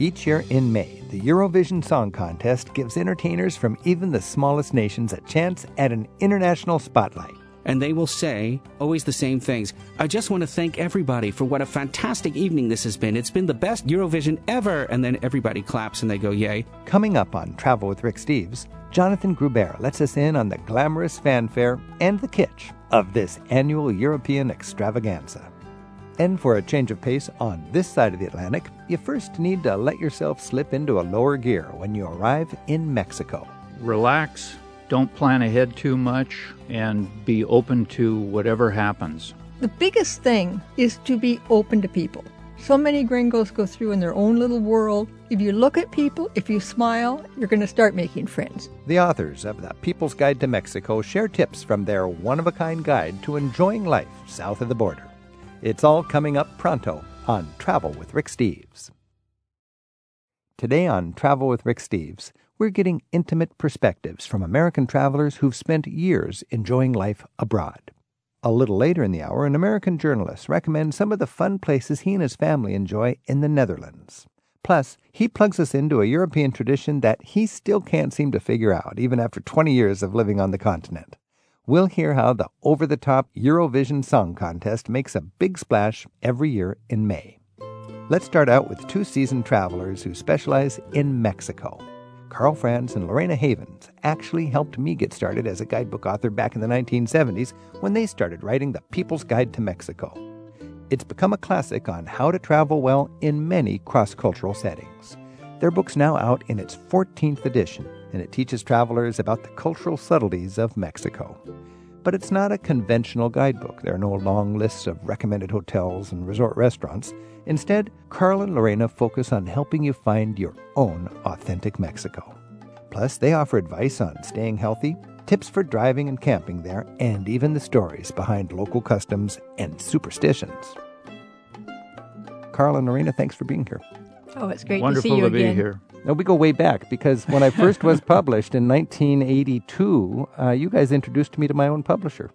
Each year in May, the Eurovision Song Contest gives entertainers from even the smallest nations a chance at an international spotlight. And they will say always the same things. I just want to thank everybody for what a fantastic evening this has been. It's been the best Eurovision ever. And then everybody claps and they go, Yay. Coming up on Travel with Rick Steves, Jonathan Gruber lets us in on the glamorous fanfare and the kitsch of this annual European extravaganza. And for a change of pace on this side of the Atlantic, you first need to let yourself slip into a lower gear when you arrive in Mexico. Relax, don't plan ahead too much, and be open to whatever happens. The biggest thing is to be open to people. So many gringos go through in their own little world. If you look at people, if you smile, you're going to start making friends. The authors of The People's Guide to Mexico share tips from their one of a kind guide to enjoying life south of the border. It's all coming up pronto on Travel with Rick Steves. Today on Travel with Rick Steves, we're getting intimate perspectives from American travelers who've spent years enjoying life abroad. A little later in the hour, an American journalist recommends some of the fun places he and his family enjoy in the Netherlands. Plus, he plugs us into a European tradition that he still can't seem to figure out, even after 20 years of living on the continent we'll hear how the over the top Eurovision Song Contest makes a big splash every year in May. Let's start out with two seasoned travelers who specialize in Mexico. Carl Franz and Lorena Havens actually helped me get started as a guidebook author back in the 1970s when they started writing The People's Guide to Mexico. It's become a classic on how to travel well in many cross cultural settings. Their book's now out in its 14th edition, and it teaches travelers about the cultural subtleties of Mexico. But it's not a conventional guidebook. There are no long lists of recommended hotels and resort restaurants. Instead, Carl and Lorena focus on helping you find your own authentic Mexico. Plus, they offer advice on staying healthy, tips for driving and camping there, and even the stories behind local customs and superstitions. Carl and Lorena, thanks for being here. Oh, it's great Wonderful to see you Wonderful to be again. here. Now, we go way back because when I first was published in 1982, uh, you guys introduced me to my own publisher.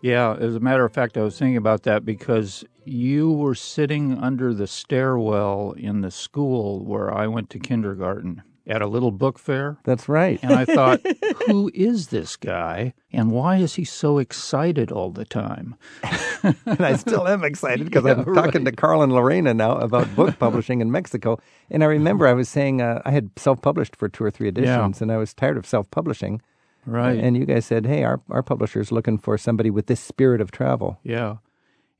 Yeah, as a matter of fact, I was thinking about that because you were sitting under the stairwell in the school where I went to kindergarten at a little book fair. That's right. And I thought, who is this guy? And why is he so excited all the time? and I still am excited because Yeah, I'm talking to. Carl and Lorena now about book publishing in Mexico. And I remember I was saying uh, I had self published for two or three editions and I was tired of self publishing. Right. And you guys said, hey, our, our publisher's looking for somebody with this spirit of travel. Yeah.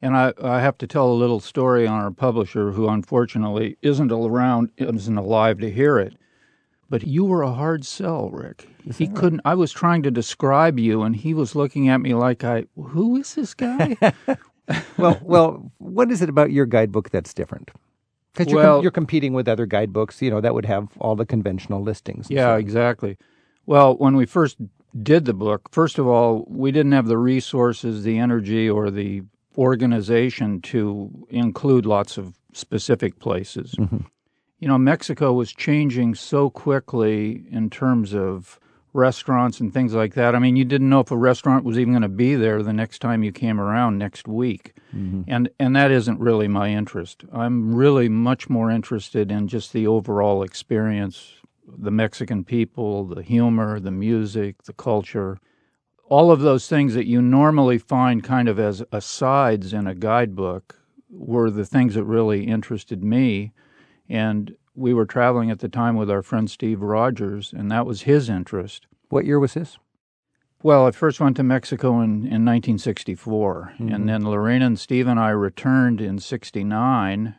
And I, I have to tell a little story on our publisher who unfortunately isn't around, isn't alive to hear it. But you were a hard sell, Rick. He couldn't, I was trying to describe you and he was looking at me like I, who is this guy? well, well, what is it about your guidebook that's different? Because you're, Well- you're competing with other guidebooks, you know, that would have all the conventional listings. Yeah, so- exactly. Well, when we first did the book, first of all, we didn't have the resources, the energy, or the organization to include lots of specific places. Mm-hmm. You know, Mexico was changing so quickly in terms of restaurants and things like that. I mean, you didn't know if a restaurant was even going to be there the next time you came around next week. Mm-hmm. And and that isn't really my interest. I'm really much more interested in just the overall experience, the Mexican people, the humor, the music, the culture, all of those things that you normally find kind of as asides in a guidebook were the things that really interested me. And we were traveling at the time with our friend Steve Rogers, and that was his interest. What year was this? Well, I first went to Mexico in, in 1964, mm-hmm. and then Lorena and Steve and I returned in 69,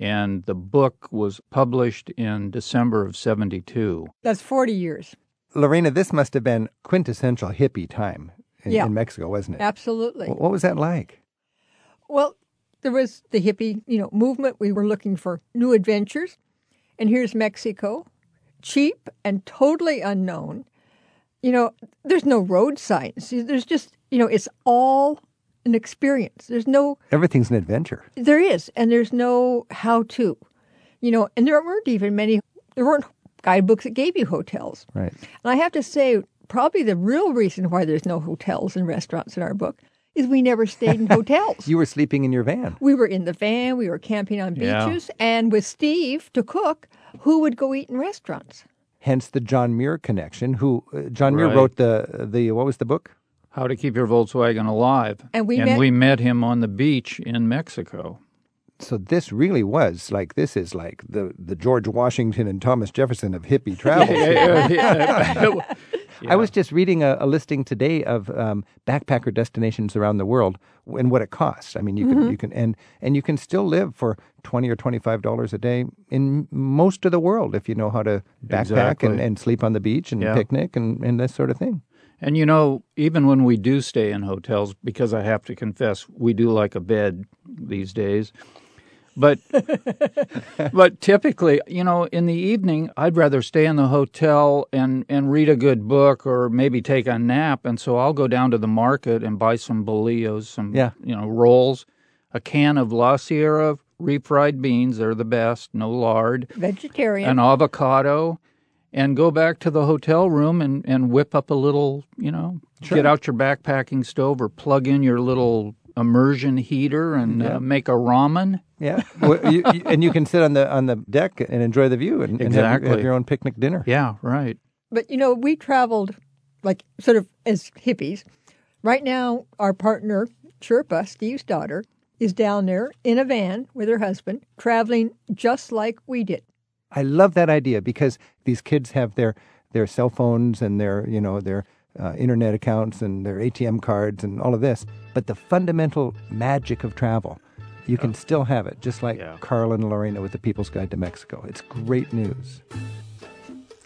and the book was published in December of 72. That's 40 years. Lorena, this must have been quintessential hippie time in, Yeah. in Mexico, wasn't it? Absolutely. What was that like? Well, there was the hippie, you know, movement. We were looking for new adventures. And here's Mexico, cheap and totally unknown. You know, there's no road signs. There's just, you know, it's all an experience. There's no Everything's an adventure. there is, and there's no how to. You know, and there weren't even many there weren't guidebooks that gave you hotels. Right. And I have to say, probably the real reason why there's no hotels and restaurants in our book is we never stayed in hotels. You were sleeping in your van. we were in the van, we were camping on Yeah. beaches, and with Steve to cook, who would go eat in restaurants? Hence the John Muir connection. Who uh, John Muir wrote the the what was the book? How to keep your Volkswagen alive. And we and met- we met him on the beach in Mexico. So this really was like this is like the the George Washington and Thomas Jefferson of hippie travel. I was just reading a, a listing today of um, backpacker destinations around the world and what it costs. I mean, you can you can and and you can still live for twenty or twenty five dollars a day in most of the world if you know how to backpack Exactly. and, and sleep on the beach and Yeah. picnic and, and this sort of thing. And you know, even when we do stay in hotels, because I have to confess, we do like a bed these days. But but typically, you know, in the evening, I'd rather stay in the hotel and and read a good book or maybe take a nap. And so I'll go down to the market and buy some bolillos, some Yeah. you know rolls, a can of La Sierra refried beans. They're the best, no lard Vegetarian. an avocado and go back to the hotel room and, and whip up a little, you know, get out your backpacking stove or plug in your little immersion heater and uh, make a ramen. Yeah, Well, you, you- and you can sit on the on the deck and enjoy the view and, and have, have your own picnic dinner. Yeah, right. But you know, we traveled like sort of as hippies. Right now, our partner, Sherpa, Steve's daughter, is down there in a van with her husband, traveling just like we did. I love that idea because these kids have their their cell phones and their you know their uh, internet accounts and their ATM cards and all of this, but the fundamental magic of travel, you can still have it, just like Yeah. Carl and Lorena with the People's Guide to Mexico. It's great news.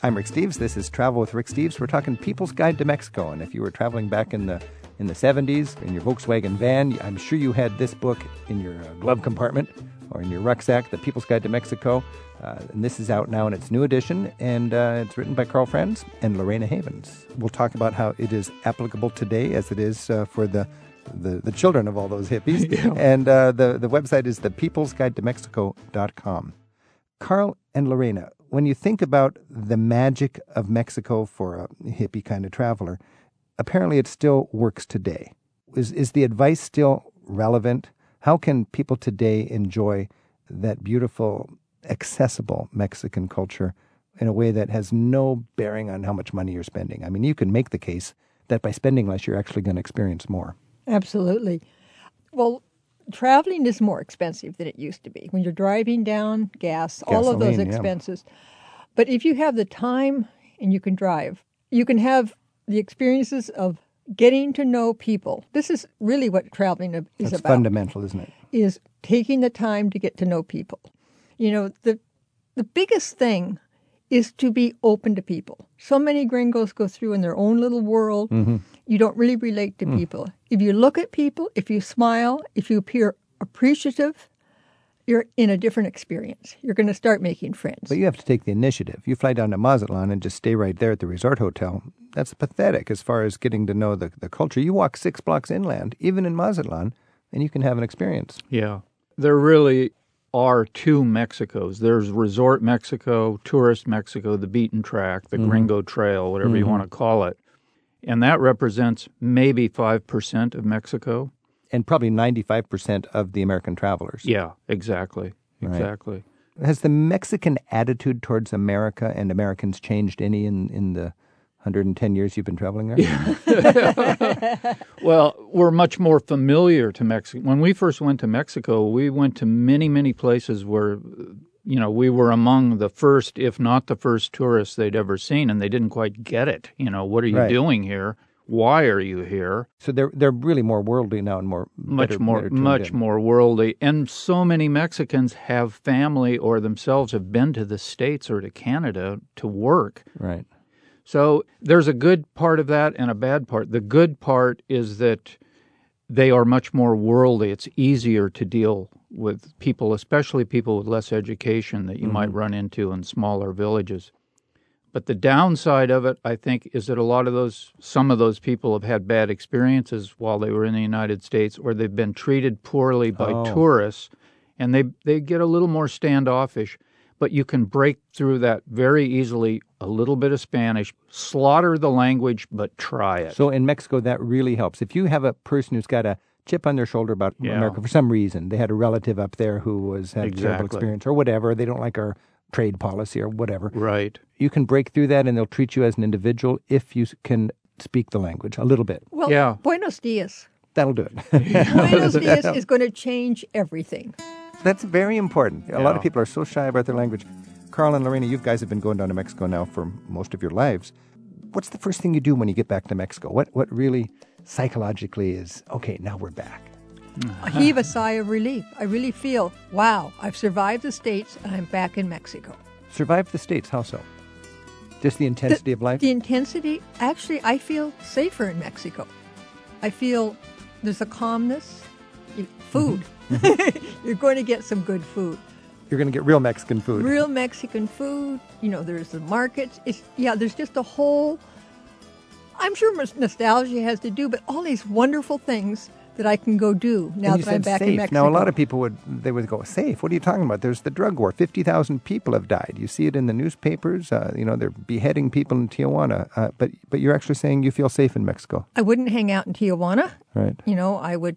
I'm Rick Steves. This is Travel with Rick Steves. We're talking People's Guide to Mexico, and if you were traveling back in the in the 70s in your Volkswagen van, I'm sure you had this book in your uh, glove compartment or in your rucksack, The People's Guide to Mexico. Uh, and this is out now in its new edition, and uh, it's written by Carl Franz and Lorena Havens. We'll talk about how it is applicable today, as it is uh, for the, the the children of all those hippies. And uh, the the website is thepeoplesguide to Carl and Lorena, when you think about the magic of Mexico for a hippie kind of traveler, apparently it still works today. Is, is the advice still relevant? How can people today enjoy that beautiful, accessible Mexican culture in a way that has no bearing on how much money you're spending? I mean, you can make the case that by spending less, you're actually going to experience more. Absolutely. Well, traveling is more expensive than it used to be. When you're driving down, gas, all of those Gasoline, yeah. expenses. But if you have the time and you can drive, you can have the experiences of getting to know people. This is really what traveling is That's about. fundamental, isn't it? is taking the time to get to know people. You know, the the biggest thing is to be open to people. So many gringos go through in their own little world. Mm-hmm. You don't really relate to mm. people. If you look at people, if you smile, if you appear appreciative, you're in a different experience. You're going to start making friends. But you have to take the initiative. You fly down to Mazatlan and just stay right there at the resort hotel. That's pathetic as far as getting to know the, the culture. You walk six blocks inland, even in Mazatlan, and you can have an experience. Yeah. There really are two Mexicos. There's resort Mexico, tourist Mexico, the beaten track, the mm-hmm. gringo trail, whatever you mm-hmm. want to call it. And that represents maybe 5% of Mexico. And probably 95% of the American travelers. Yeah, exactly. Exactly. Has the Mexican attitude towards America and Americans changed any in, in the 110 years you've been traveling there? Well, we're much more familiar to Mexico. When we first went to Mexico, we went to many, many places where, you know, we were among the first, if not the first tourists they'd ever seen, and they didn't quite get it. You know, what are you Right. doing here? Why are you here? so they're they're really more worldly now and more Much better- more, better much in. more worldly. And so many Mexicans have family or themselves have been to the States or to Canada to work. Right. So there's a good part of that and a bad part. The good part is that they are much more worldly. It's easier to deal with people, especially people with less education that you mm-hmm. might run into in smaller villages. But the downside of it, I think, is that a lot of those, some of those people have had bad experiences while they were in the United States, or they've been treated poorly by Oh. tourists, and they they get a little more standoffish. But you can break through that very easily a little bit of Spanish, slaughter the language, but try it. So in Mexico, that really helps. If you have a person who's got a chip on their shoulder about Yeah. America for some reason, they had a relative up there who was had a terrible experience or whatever, they don't like our trade policy or whatever. right. You can break through that, and they'll treat you as an individual if you can speak the language a little bit. Well, Yeah. Buenos dias. That'll do it. Buenos dias is going to change everything. That's very important. A lot of people are so shy about their language. Carl and Lorena, you guys have been going down to Mexico now for most of your lives. What's the first thing you do when you get back to Mexico? What what really psychologically is okay? Now we're back. I heave a sigh of relief. I really feel, wow, I've survived the States and I'm back in Mexico. Survive the states. How so? Just the intensity of life. The intensity, actually, I feel safer in Mexico. I feel there's a calmness. Food. Mm-hmm. You're going to get some good food. You're going to get real Mexican food. Real Mexican food. You know, there's the markets. It's yeah. There's just a whole. I'm sure nostalgia has to do, but all these wonderful things that I can go do now that I'm back safe. in Mexico. Now a lot of people would they would go safe. What are you talking about? There's the drug war. Fifty thousand people have died. You see it in the newspapers. Uh, you know they're beheading people in Tijuana. Uh, but but you're actually saying you feel safe in Mexico, I wouldn't hang out in Tijuana. right? You know, I would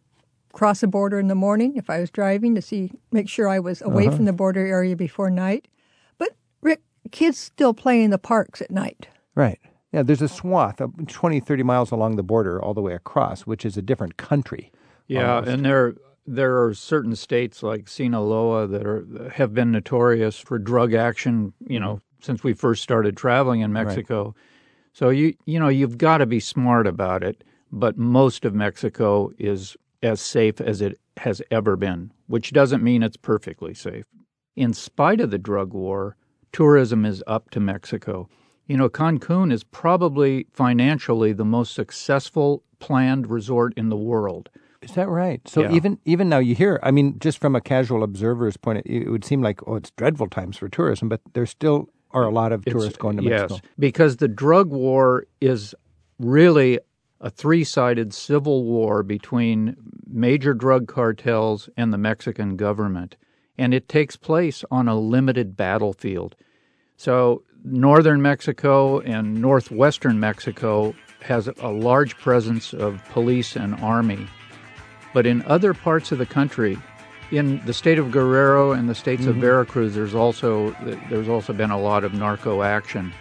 cross the border in the morning if I was driving to see, make sure I was away Uh-huh. from the border area before night. But Rick, kids still play in the parks at night. Right. Yeah, there's a swath of 20, 30 miles along the border all the way across, which is a different country. Yeah, almost. and there there are certain states like Sinaloa that are have been notorious for drug action. You know, since we first started traveling in Mexico. So you you know you've got to be smart about it. But most of Mexico is as safe as it has ever been, which doesn't mean it's perfectly safe. In spite of the drug war, tourism is up to Mexico. You know, Cancun is probably financially the most successful planned resort in the world. Is that right? So Yeah. even even now you hear, I mean, just from a casual observer's point, of view, it would seem like oh, it's dreadful times for tourism, but there still are a lot of It's- tourists going to Mexico. yes, because the drug war is really a three sided civil war between major drug cartels and the Mexican government. And it takes place on a limited battlefield. So, northern Mexico and northwestern Mexico has a large presence of police and army. But in other parts of the country, in the state of Guerrero and the states of mm-hmm. Veracruz, there's also there's also been a lot of narco action,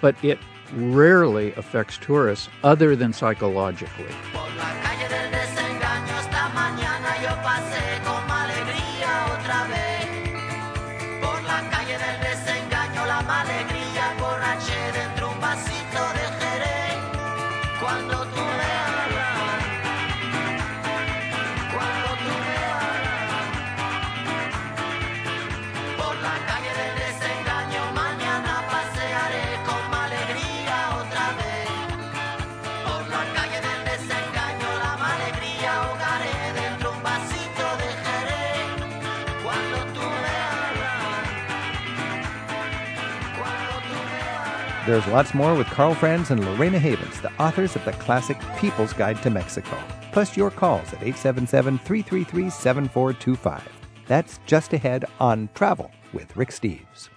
but it rarely affects tourists other than psychologically. There's lots more with Carl Franz and Lorena Havens, the authors of the classic People's Guide to Mexico. Plus your calls at 877 333 7425. That's just ahead on Travel with Rick Steves.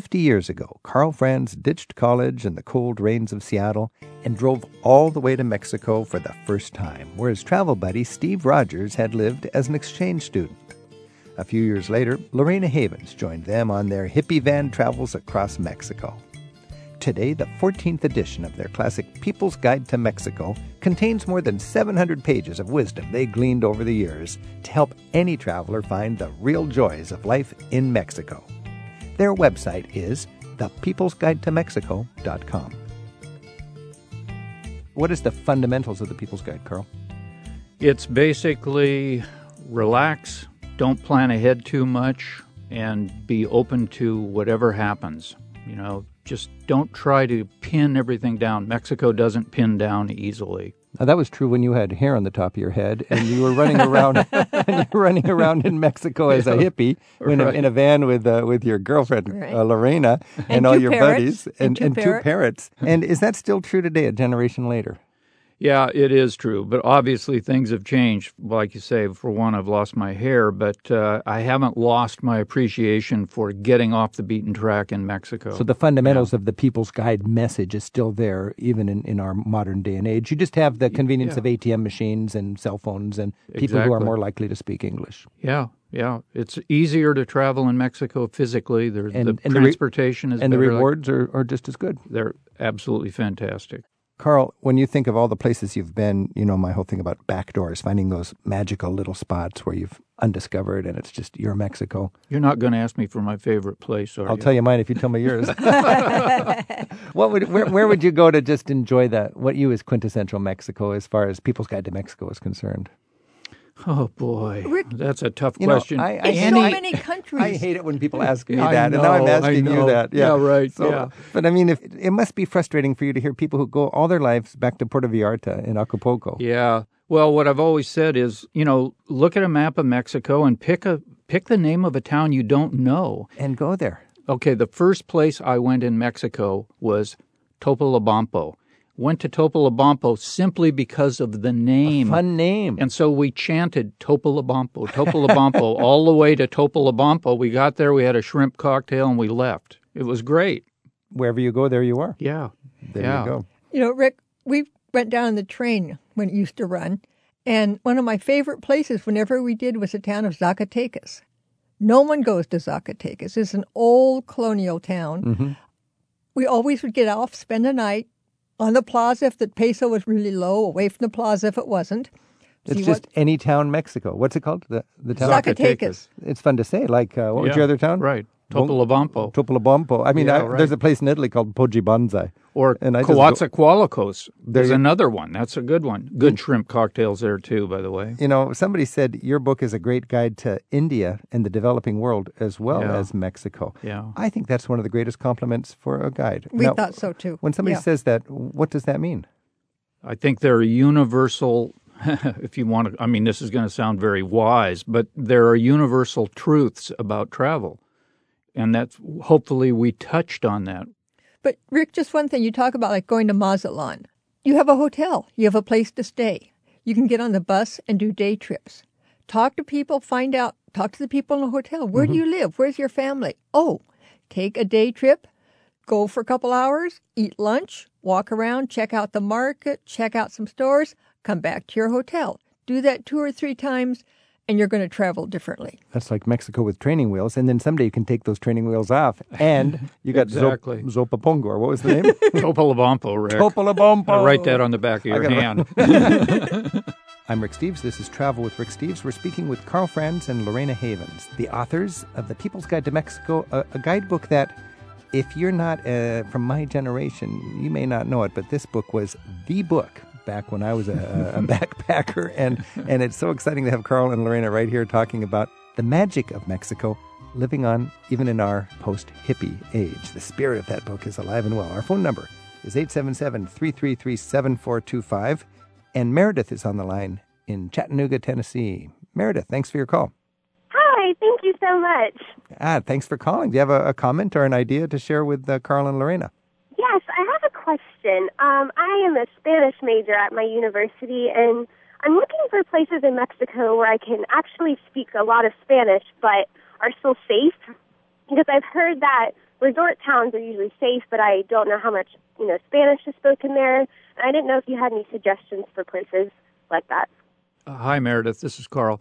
Fifty years ago, Carl Franz ditched college and the cold rains of Seattle and drove all the way to Mexico for the first time, where his travel buddy Steve Rogers had lived as an exchange student. A few years later, Lorena Havens joined them on their hippie van travels across Mexico. Today, the 14th edition of their classic People's Guide to Mexico contains more than 700 pages of wisdom they gleaned over the years to help any traveler find the real joys of life in Mexico. Their website is thepeoplesguidetomexico.com. What is the fundamentals of the People's Guide, Carl? It's basically relax, don't plan ahead too much, and be open to whatever happens. You know, just don't try to pin everything down. Mexico doesn't pin down easily. Now, that was true when you had hair on the top of your head and you were running around and you were running around in Mexico as a hippie in, a, in a van with uh, with your girlfriend Right. uh, Lorena and, And all your parrots. buddies And two and two parrots. And is that still true today, a generation later? Yeah, it is true, but obviously things have changed. Like you say, for one, I've lost my hair, but uh, I haven't lost my appreciation for getting off the beaten track in Mexico. So the fundamentals of the People's Guide message is still there, even in, in our modern day and age. You just have the convenience of ATM machines and cell phones and people who are more likely to speak English. yeah, yeah, it's easier to travel in Mexico physically. There's And- the and the re- transportation is And the better. Like- rewards are, are just as good. they're absolutely fantastic. Carl, when you think of all the places you've been, you know my whole thing about back doors, finding those magical little spots where you've undiscovered and it's just your Mexico. You're not going to ask me for my favorite place, are I'll you? tell you mine if you tell me yours. what would where, where would you go to just enjoy that? What you is quintessential Mexico as far as People's Guide to Mexico is concerned? Oh boy, Rick- that's a tough You know, question. I- I It's hate- so many countries. I hate it when people ask me I that, and now I'm asking you that. Yeah, Yeah, right, So, yeah. But I mean, if it must be frustrating for you to hear people who go all their lives back to Puerto Vallarta in Acapulco. Yeah. Well, what I've always said is, you know, look at a map of Mexico and pick a pick the name of a town you don't know. and go there. Okay, the first place I went in Mexico was Topolobampo. Went to Topolobampo simply because of the name. Fun name. And so we chanted Topolobampo, Topolobampo, all the way to Topolobampo. We got there, we had a shrimp cocktail, and we left. It was great. Wherever you go, there you are. Yeah. There Yeah. you go. You know, Rick, we went down on the train when it used to run, and one of my favorite places whenever we did was the town of Zacatecas. No one goes to Zacatecas. It's an old colonial town. Mm-hmm. We always would get off, spend the night on the plaza if the peso was really low, away from the plaza if it wasn't. It's See just what- any town, Mexico. What's it called? The the town. Zacatecas. It's fun to say. Like uh, what was your other town? Right. Topolobampo. Topolobampo. I mean, Yeah, I, right. there's a place in Italy called Poggibonsi. Or And I just go- Coatzacoalcos. There's another one. That's a good one. Good mm. shrimp cocktails there too, by the way. You know, somebody said your book is a great guide to India and the developing world as well Yeah. as Mexico. Yeah. I think that's one of the greatest compliments for a guide. We Now, thought so too. When somebody Yeah. says that, what does that mean? I think there are universal, if you want to, I mean, this is going to sound very wise, but there are universal truths about travel. And that's hopefully we touched on that. But Rick, just one thing you talk about like going to Mazatlan. You have a hotel, you have a place to stay. You can get on the bus and do day trips. Talk to people, find out, talk to the people in the hotel. Where do mm-hmm. you live? Where's your family? Oh, take a day trip, go for a couple hours, eat lunch, walk around, check out the market, check out some stores, come back to your hotel. Do that two or three times, and you're going to travel differently. That's like Mexico with training wheels, and then someday you can take those training wheels off, and you got Exactly. Zop- Zopapongo, or what was the name? Topolobampo, Rick. Topolobampo. I'll write that on the back of your hand. I'm Rick Steves. This is Travel with Rick Steves. We're speaking with Carl Franz and Lorena Havens, the authors of The People's Guide to Mexico, a, a guidebook that, if you're not uh, from my generation, you may not know it, but this book was the book back when I was a, a backpacker. And, and it's so exciting to have Carl and Lorena right here talking about the magic of Mexico living on even in our post hippie age. The spirit of that book is alive and well. Our phone number is 877 333 7425. And Meredith is on the line in Chattanooga, Tennessee. Meredith, thanks for your call. Hi, thank you so much. Ah, thanks for calling. Do you have a, a comment or an idea to share with uh, Carl and Lorena? Yes, I question. Um, I am a Spanish major at my university, and I'm looking for places in Mexico where I can actually speak a lot of Spanish, but are still safe. Because I've heard that resort towns are usually safe, but I don't know how much you know Spanish is spoken there. And I didn't know if you had any suggestions for places like that. Uh, Hi, Meredith. This is Carl.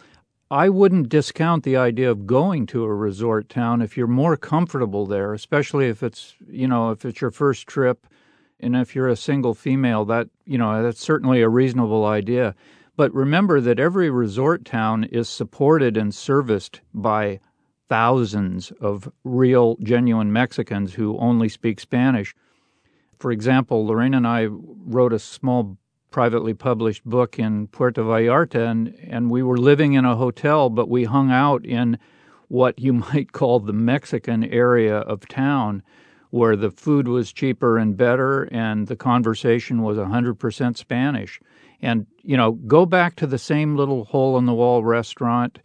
I wouldn't discount the idea of going to a resort town if you're more comfortable there, especially if it's, you know, if it's your first trip and if you're a single female, that, you know, that's certainly a reasonable idea. But remember that every resort town is supported and serviced by thousands of real, genuine Mexicans who only speak Spanish. For example, Lorena and I wrote a small privately published book in Puerto Vallarta, and, and we were living in a hotel, but we hung out in what you might call the Mexican area of town, where the food was cheaper and better, and the conversation was 100% Spanish. And, you know, go back to the same little hole in the wall restaurant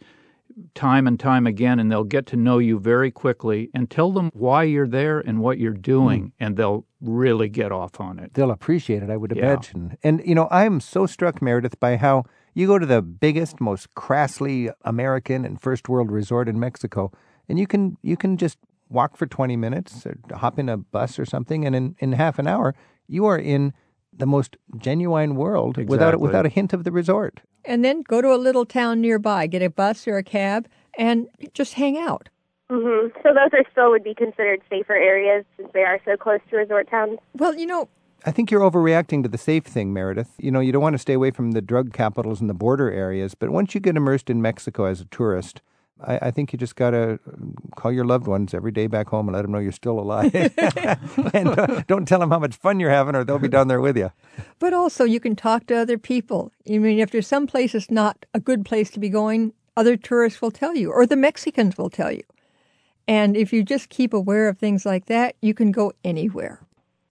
time and time again, and they'll get to know you very quickly and tell them why you're there and what you're doing, mm. and they'll really get off on it. They'll appreciate it, I would yeah. imagine. And, you know, I'm so struck, Meredith, by how you go to the biggest, most crassly American and first world resort in Mexico, and you can you can just walk for 20 minutes or hop in a bus or something, and in, in half an hour, you are in the most genuine world exactly. without without a hint of the resort. And then go to a little town nearby, get a bus or a cab, and just hang out. Mm-hmm. So those are still would be considered safer areas since they are so close to resort towns. Well, you know. I think you're overreacting to the safe thing, Meredith. You know, you don't want to stay away from the drug capitals and the border areas, but once you get immersed in Mexico as a tourist, I, I think you just got to call your loved ones every day back home and let them know you're still alive. and uh, don't tell them how much fun you're having, or they'll be down there with you. But also, you can talk to other people. I mean, if there's some place it's not a good place to be going, other tourists will tell you, or the Mexicans will tell you. And if you just keep aware of things like that, you can go anywhere.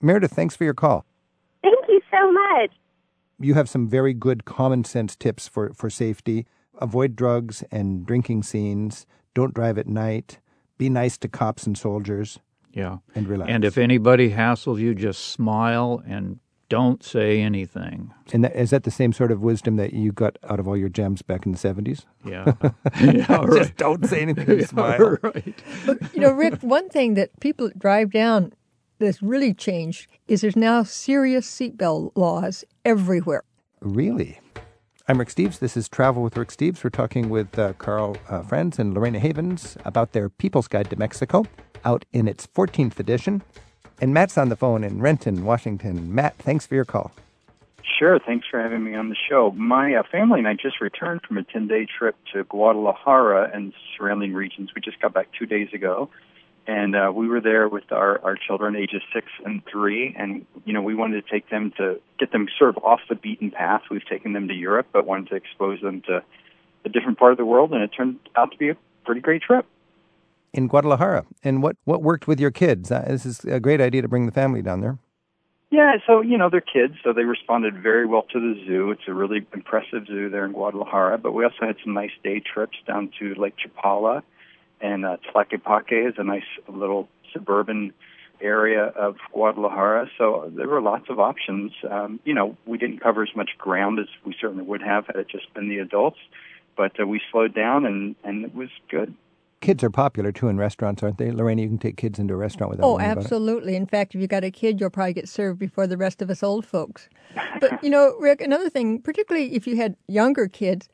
Meredith, thanks for your call. Thank you so much. You have some very good common sense tips for, for safety avoid drugs and drinking scenes. Don't drive at night. Be nice to cops and soldiers. Yeah. And relax. And if anybody hassles you, just smile and don't say anything. And that, is that the same sort of wisdom that you got out of all your gems back in the 70s? Yeah. yeah right. Just don't say anything yeah, smile. Right. But, you know, Rick, one thing that people drive down that's really changed is there's now serious seatbelt laws everywhere. Really? I'm Rick Steves. This is Travel with Rick Steves. We're talking with uh, Carl uh, Franz and Lorena Havens about their People's Guide to Mexico, out in its 14th edition. And Matt's on the phone in Renton, Washington. Matt, thanks for your call. Sure. Thanks for having me on the show. My uh, family and I just returned from a 10 day trip to Guadalajara and surrounding regions. We just got back two days ago and uh, we were there with our our children ages six and three. And you know we wanted to take them to get them sort of off the beaten path. We've taken them to europe but wanted to expose them to a different part of the world. And it turned out to be a pretty great trip. In guadalajara. And what what worked with your kids? Uh, this is a great idea to bring the family down there. Yeah, so you know they're kids, so they responded very well to the zoo. It's a really impressive zoo there in Guadalajara. But we also had some nice day trips down to Lake Chapala, and uh, Tlaquepaque is a nice little suburban area of Guadalajara. So there were lots of options. Um, you know, we didn't cover as much ground as we certainly would have had it just been the adults, but uh, we slowed down and and it was good. Kids are popular too in restaurants, aren't they? Lorena, you can take kids into a restaurant without. Oh, absolutely. In fact, if you got a kid, you'll probably get served before the rest of us old folks. But you know, Rick, another thing, particularly if you had younger kids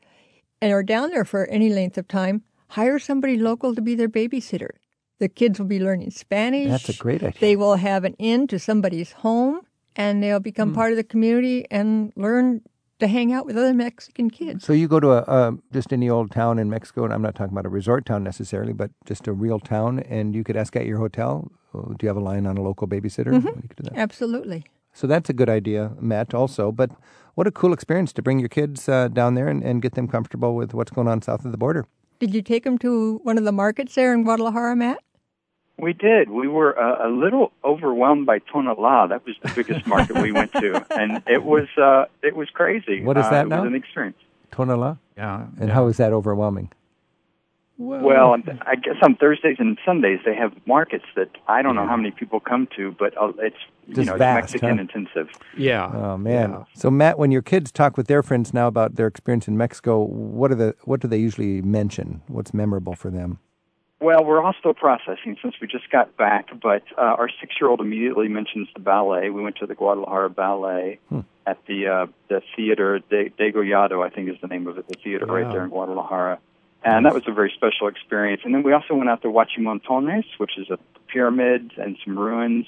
and are down there for any length of time, hire somebody local to be their babysitter. The kids will be learning Spanish. That's a great idea. They will have an in to somebody's home and they'll become mm. part of the community and learn to hang out with other Mexican kids. So you go to a uh, just any old town in Mexico, and I'm not talking about a resort town necessarily, but just a real town, and you could ask at your hotel, oh, do you have a line on a local babysitter? Mm-hmm. Absolutely. So that's a good idea, Matt, also. But what a cool experience to bring your kids uh, down there and, and get them comfortable with what's going on south of the border. Did you take them to one of the markets there in Guadalajara, Matt? We did. We were uh, a little overwhelmed by Tonalá. That was the biggest market we went to, and it was uh, it was crazy. What is that uh, now? It was an experience. Tonalá. Yeah. And yeah. how is that overwhelming? Well, well, I guess on Thursdays and Sundays they have markets that I don't know how many people come to, but uh, it's you Just know vast, Mexican huh? intensive. Yeah. Oh man. Yeah. So Matt, when your kids talk with their friends now about their experience in Mexico, what are the what do they usually mention? What's memorable for them? Well, we're all still processing since we just got back, but uh, our six-year-old immediately mentions the ballet. We went to the Guadalajara Ballet Hmm. at the uh, the theater De, Degollado, I think is the name of it, the theater right there in Guadalajara. And that was a very special experience. And then we also went out to Guachimontones, which is a pyramid and some ruins.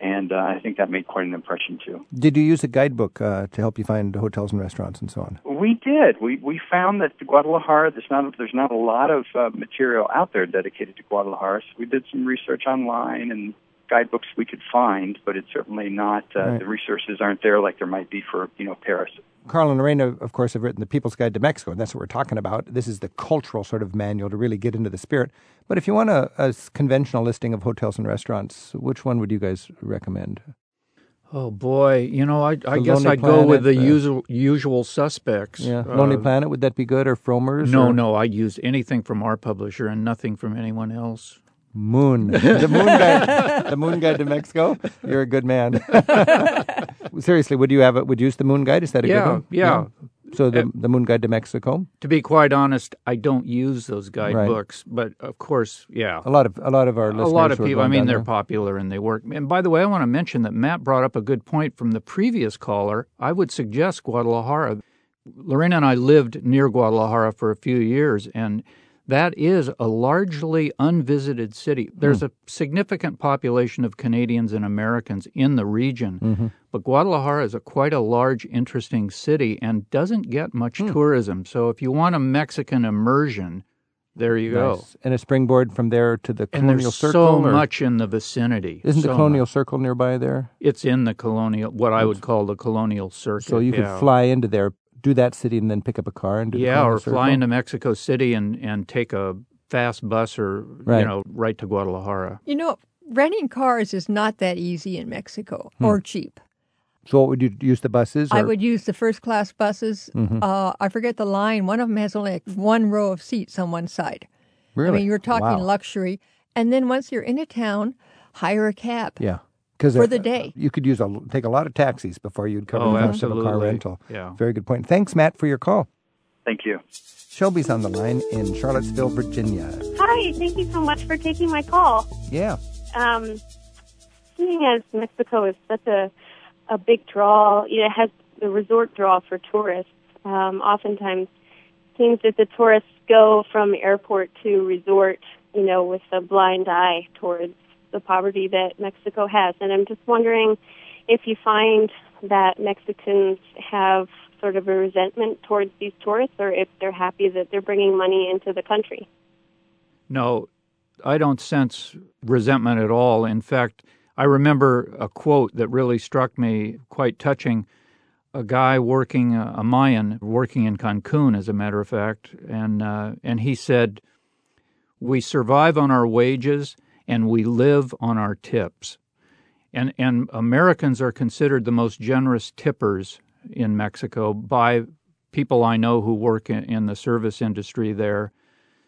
And uh, I think that made quite an impression too. Did you use a guidebook uh, to help you find hotels and restaurants and so on? We did. We we found that Guadalajara there's not there's not a lot of uh, material out there dedicated to Guadalajara. So we did some research online and guidebooks we could find, but it's certainly not uh, Right. the resources aren't there like there might be for you know Paris. Carl and Lorena, of course, have written The People's Guide to Mexico, and that's what we're talking about. This is the cultural sort of manual to really get into the spirit. But if you want a conventional listing of hotels and restaurants, which one would you guys recommend? Oh boy, you know, I, I guess I'd go with the uh, usual usual suspects. Yeah, Uh, Lonely Planet, would that be good, or Frommer's? No, or no, I'd use anything from our publisher and nothing from anyone else. Moon, the Moon Guide, the Moon Guide to Mexico. You're a good man. Seriously, would you have it? Would you use the Moon Guide? Is that a good one? yeah. yeah. So the uh, the Moon Guide to Mexico. To be quite honest, I don't use those guidebooks, but of course, yeah. A lot of a lot of our A lot of people. I mean, they're there- popular and they work. And by the way, I want to mention that Matt brought up a good point from the previous caller. I would suggest Guadalajara. Lorena and I lived near Guadalajara for a few years, and that is a largely unvisited city. There's Hmm. a significant population of Canadians and Americans in the region, Mm-hmm. but Guadalajara is a quite a large, interesting city and doesn't get much Hmm. tourism. So if you want a Mexican immersion, there you go. And a springboard from there to the Colonial And there's Circle. so or- much in the vicinity. Isn't the Colonial much. Circle nearby there? It's in the colonial, what I would call the colonial Circle. So you could yeah. fly into there, do that city, and then pick up a car and do the Yeah, or Circle? fly into Mexico City and, and take a fast bus or Right. you know right to Guadalajara. You know, renting cars is not that easy in Mexico or cheap. So what would you use the buses? I would use the first class buses. Uh, I forget the line. One of them has only like one row of seats on one side. Really? I mean, you're talking Wow. luxury. And then once you're in a town, hire a cab. Yeah. Because For the day. you could use a take a lot of taxis before you'd cover Oh, the cost of a car rental. Yeah. Very good point. Thanks, Matt, for your call. Thank you. Shelby's on the line in Charlottesville, Virginia. Hi, thank you so much for taking my call. Yeah. Um, seeing as Mexico is such a a big draw, you know, it has the resort draw for tourists. Um, oftentimes, seems that the tourists go from airport to resort, you know, with a blind eye towards the poverty that Mexico has. And I'm just wondering if you find that Mexicans have sort of a resentment towards these tourists, or if they're happy that they're bringing money into the country. No, I don't sense resentment at all. In fact, I remember a quote that really struck me quite touching. A guy working, a Mayan working in Cancun, as a matter of fact, and uh, and he said, "We survive on our wages and we live on our tips." And and Americans are considered the most generous tippers in Mexico by people I know who work in, in the service industry there.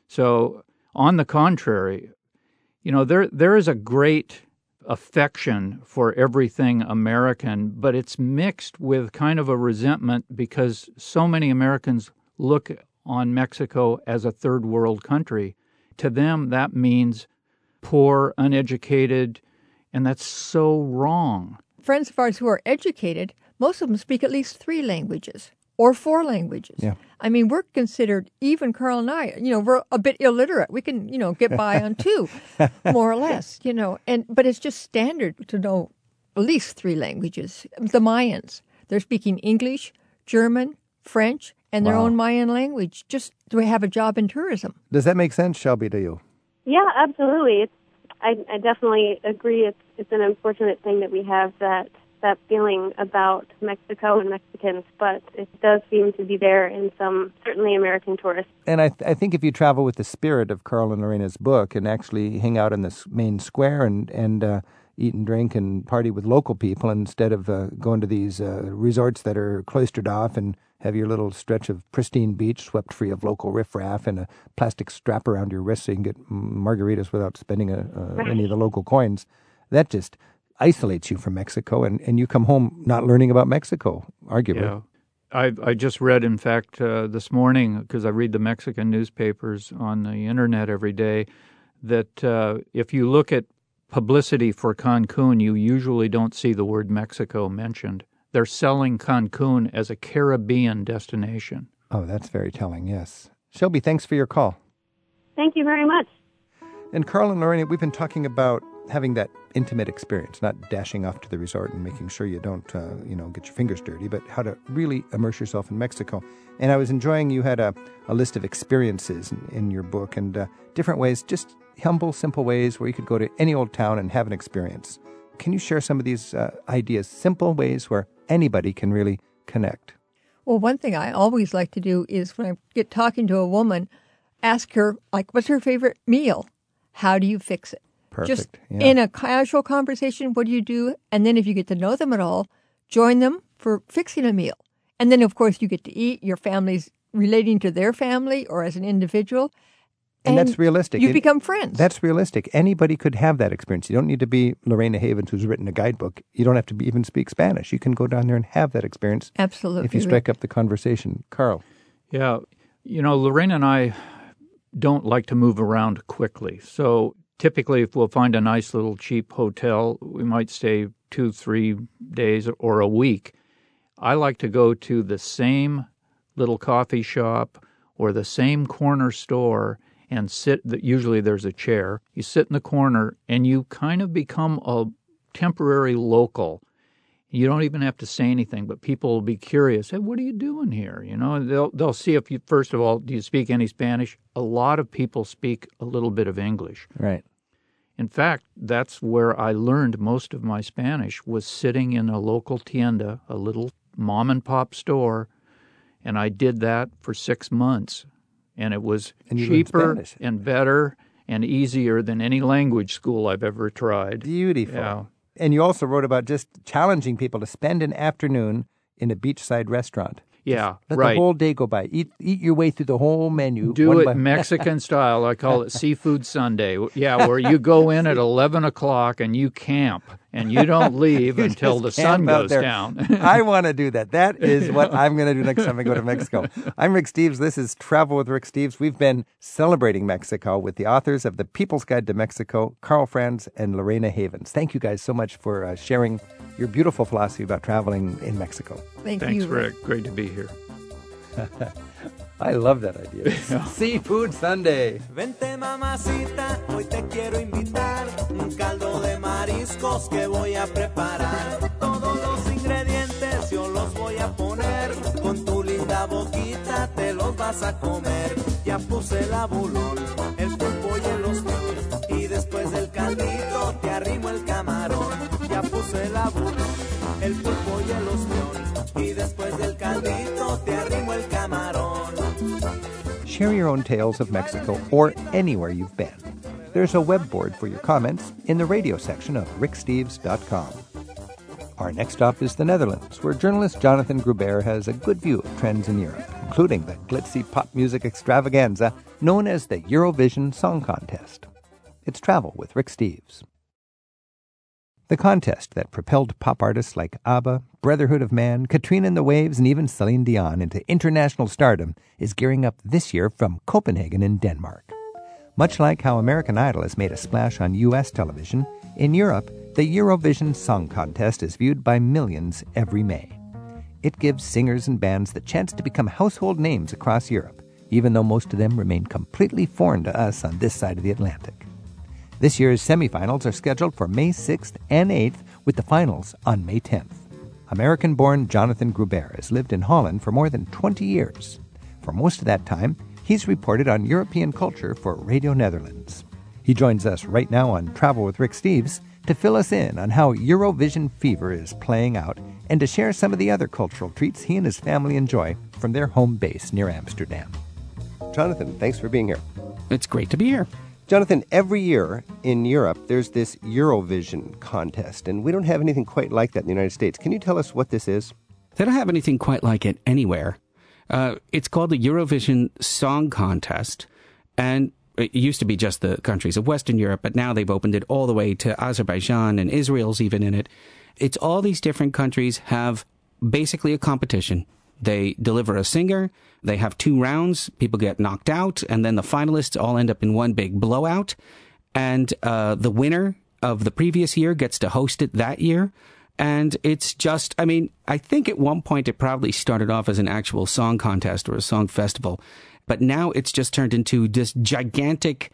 So, on the contrary, you know, there there is a great affection for everything American, but it's mixed with kind of a resentment because so many Americans look on Mexico as a third world country. To them, that means poor, uneducated, and that's so wrong. Friends of ours who are educated, most of them speak at least three languages or four languages. Yeah. I mean, we're considered, even Carl and I, you know, we're a bit illiterate. We can, you know, get by on two, more or less, you know. And but it's just standard to know at least three languages. The Mayans, they're speaking English, German, French, and their Wow. own Mayan language just to have a job in tourism. Does that make sense, Shelby, to you? Yeah, absolutely. It's, I, I definitely agree. It's it's an unfortunate thing that we have that that feeling about Mexico and Mexicans, but it does seem to be there in some certainly American tourists. And I, th- I think if you travel with the spirit of Carl and Lorena's book and actually hang out in this main square and and uh, eat and drink and party with local people instead of uh, going to these uh, resorts that are cloistered off and have your little stretch of pristine beach swept free of local riffraff and a plastic strap around your wrist so you can get margaritas without spending a, uh, any of the local coins. That just isolates you from Mexico, and, and you come home not learning about Mexico, arguably. Yeah. I, I just read, in fact, uh, this morning, because I read the Mexican newspapers on the internet every day, that uh, if you look at publicity for Cancun, you usually don't see the word Mexico mentioned. They're selling Cancun as a Caribbean destination. Oh, that's very telling, yes. Shelby, thanks for your call. Thank you very much. And Carl and Lorena, we've been talking about having that intimate experience, not dashing off to the resort and making sure you don't, uh, you know, get your fingers dirty, but how to really immerse yourself in Mexico. And I was enjoying you had a, a list of experiences in, in your book and uh, different ways, just humble, simple ways where you could go to any old town and have an experience. Can you share some of these uh, ideas, simple ways where anybody can really connect? Well, one thing I always like to do is when I get talking to a woman, ask her, like, what's her favorite meal? How do you fix it? Perfect. Just yeah. in a casual conversation, what do you do? And then if you get to know them at all, join them for fixing a meal. And then, of course, you get to eat. Your family's relating to their family or as an individual. And that's realistic. You It- become friends. That's realistic. Anybody could have that experience. You don't need to be Lorena Havens, who's written a guidebook. You don't have to be, even speak Spanish. You can go down there and have that experience Absolutely. if you strike up the conversation. Carl. Yeah, you know, Lorena and I don't like to move around quickly. So typically, if we'll find a nice little cheap hotel, we might stay two, three days or a week. I like to go to the same little coffee shop or the same corner store and sit. Usually, there's a chair. You sit in the corner and you kind of become a temporary local. You don't even have to say anything, but people will be curious. Hey, what are you doing here? You know, they'll they'll see if you first of all, do you speak any Spanish? A lot of people speak a little bit of English. Right. In fact, that's where I learned most of my Spanish was sitting in a local tienda, a little mom and pop store, and I did that for 6 months. And it was And cheaper and better and easier than any language school I've ever tried. Beautiful. Yeah. And you also wrote about just challenging people to spend an afternoon in a beachside restaurant. Yeah, Let right. the whole day go by. Eat eat your way through the whole menu. Do it by- Mexican style. I call it Seafood Sunday. Yeah, where you go in at 11 o'clock and you camp and you don't leave You until the sun goes there. down. I want to do that. That is what I'm going to do next time I go to Mexico. I'm Rick Steves. This is Travel with Rick Steves. We've been celebrating Mexico with the authors of The People's Guide to Mexico, Carl Franz and Lorena Havens. Thank you guys so much for uh, sharing your beautiful philosophy about traveling in Mexico. Thank you. Thanks, you. Rick. Great to be here. I love that idea. Seafood Sunday. Vente mamacita, hoy te quiero invitar un caldo de mariscos que voy a preparar. Todos los ingredientes yo los voy a poner, con tu linda boquita te los vas a comer. Ya puse el abulón, el pulpo y el ostión, y después del caldito te arrimo el camarón. Ya puse el abulón, el pulpo y el ostión, y después del caldito te arrimo el camarón. Share your own tales of Mexico or anywhere you've been. There's a web board for your comments in the radio section of ricksteves.com. Our next stop is the Netherlands, where journalist Jonathan Groubert has a good view of trends in Europe, including the glitzy pop music extravaganza known as the Eurovision Song Contest. It's travel with Rick Steves. The contest that propelled pop artists like ABBA, Brotherhood of Man, Katrina and the Waves, and even Celine Dion into international stardom is gearing up this year from Copenhagen in Denmark. Much like how American Idol has made a splash on U.S. television, in Europe, the Eurovision Song Contest is viewed by millions every May. It gives singers and bands the chance to become household names across Europe, even though most of them remain completely foreign to us on this side of the Atlantic. This year's semifinals are scheduled for May 6th and 8th, with the finals on May 10th. American born Jonathan Groubert has lived in Holland for more than 20 years. For most of that time, he's reported on European culture for Radio Netherlands. He joins us right now on Travel with Rick Steves to fill us in on how Eurovision fever is playing out and to share some of the other cultural treats he and his family enjoy from their home base near Amsterdam. Jonathan, thanks for being here. It's great to be here. Jonathan, every year in Europe, there's this Eurovision contest, and we don't have anything quite like that in the United States. Can you tell us what this is? They don't have anything quite like it anywhere. Uh, it's called the Eurovision Song Contest, and it used to be just the countries of Western Europe, but now they've opened it all the way to Azerbaijan and Israel's even in it. It's all these different countries have basically a competition. They deliver a singer, they have two rounds, people get knocked out, and then the finalists all end up in one big blowout. And uh, the winner of the previous year gets to host it that year. And it's just, I mean, I think at one point it probably started off as an actual song contest or a song festival. but now it's just turned into this gigantic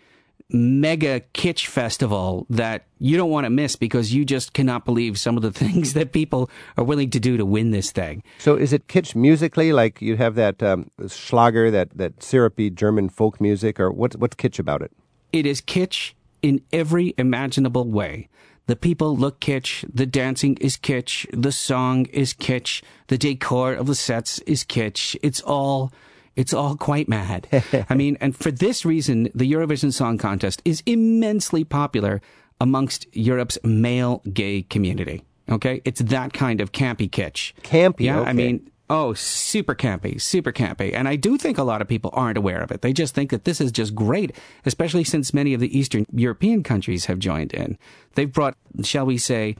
mega kitsch festival that you don't want to miss because you just cannot believe some of the things that people are willing to do to win this thing. So is it kitsch musically, like you have that um, Schlager, that, that syrupy German folk music, or what's, what's kitsch about it? It is kitsch in every imaginable way. The people look kitsch, the dancing is kitsch, the song is kitsch, the decor of the sets is kitsch. It's all it's all quite mad. I mean, and for this reason, the Eurovision Song Contest is immensely popular amongst Europe's male gay community. Okay? It's that kind of campy kitsch. Campy, Yeah, okay. I mean, oh, super campy, super campy. And I do think a lot of people aren't aware of it. They just think that this is just great, especially since many of the Eastern European countries have joined in. They've brought, shall we say,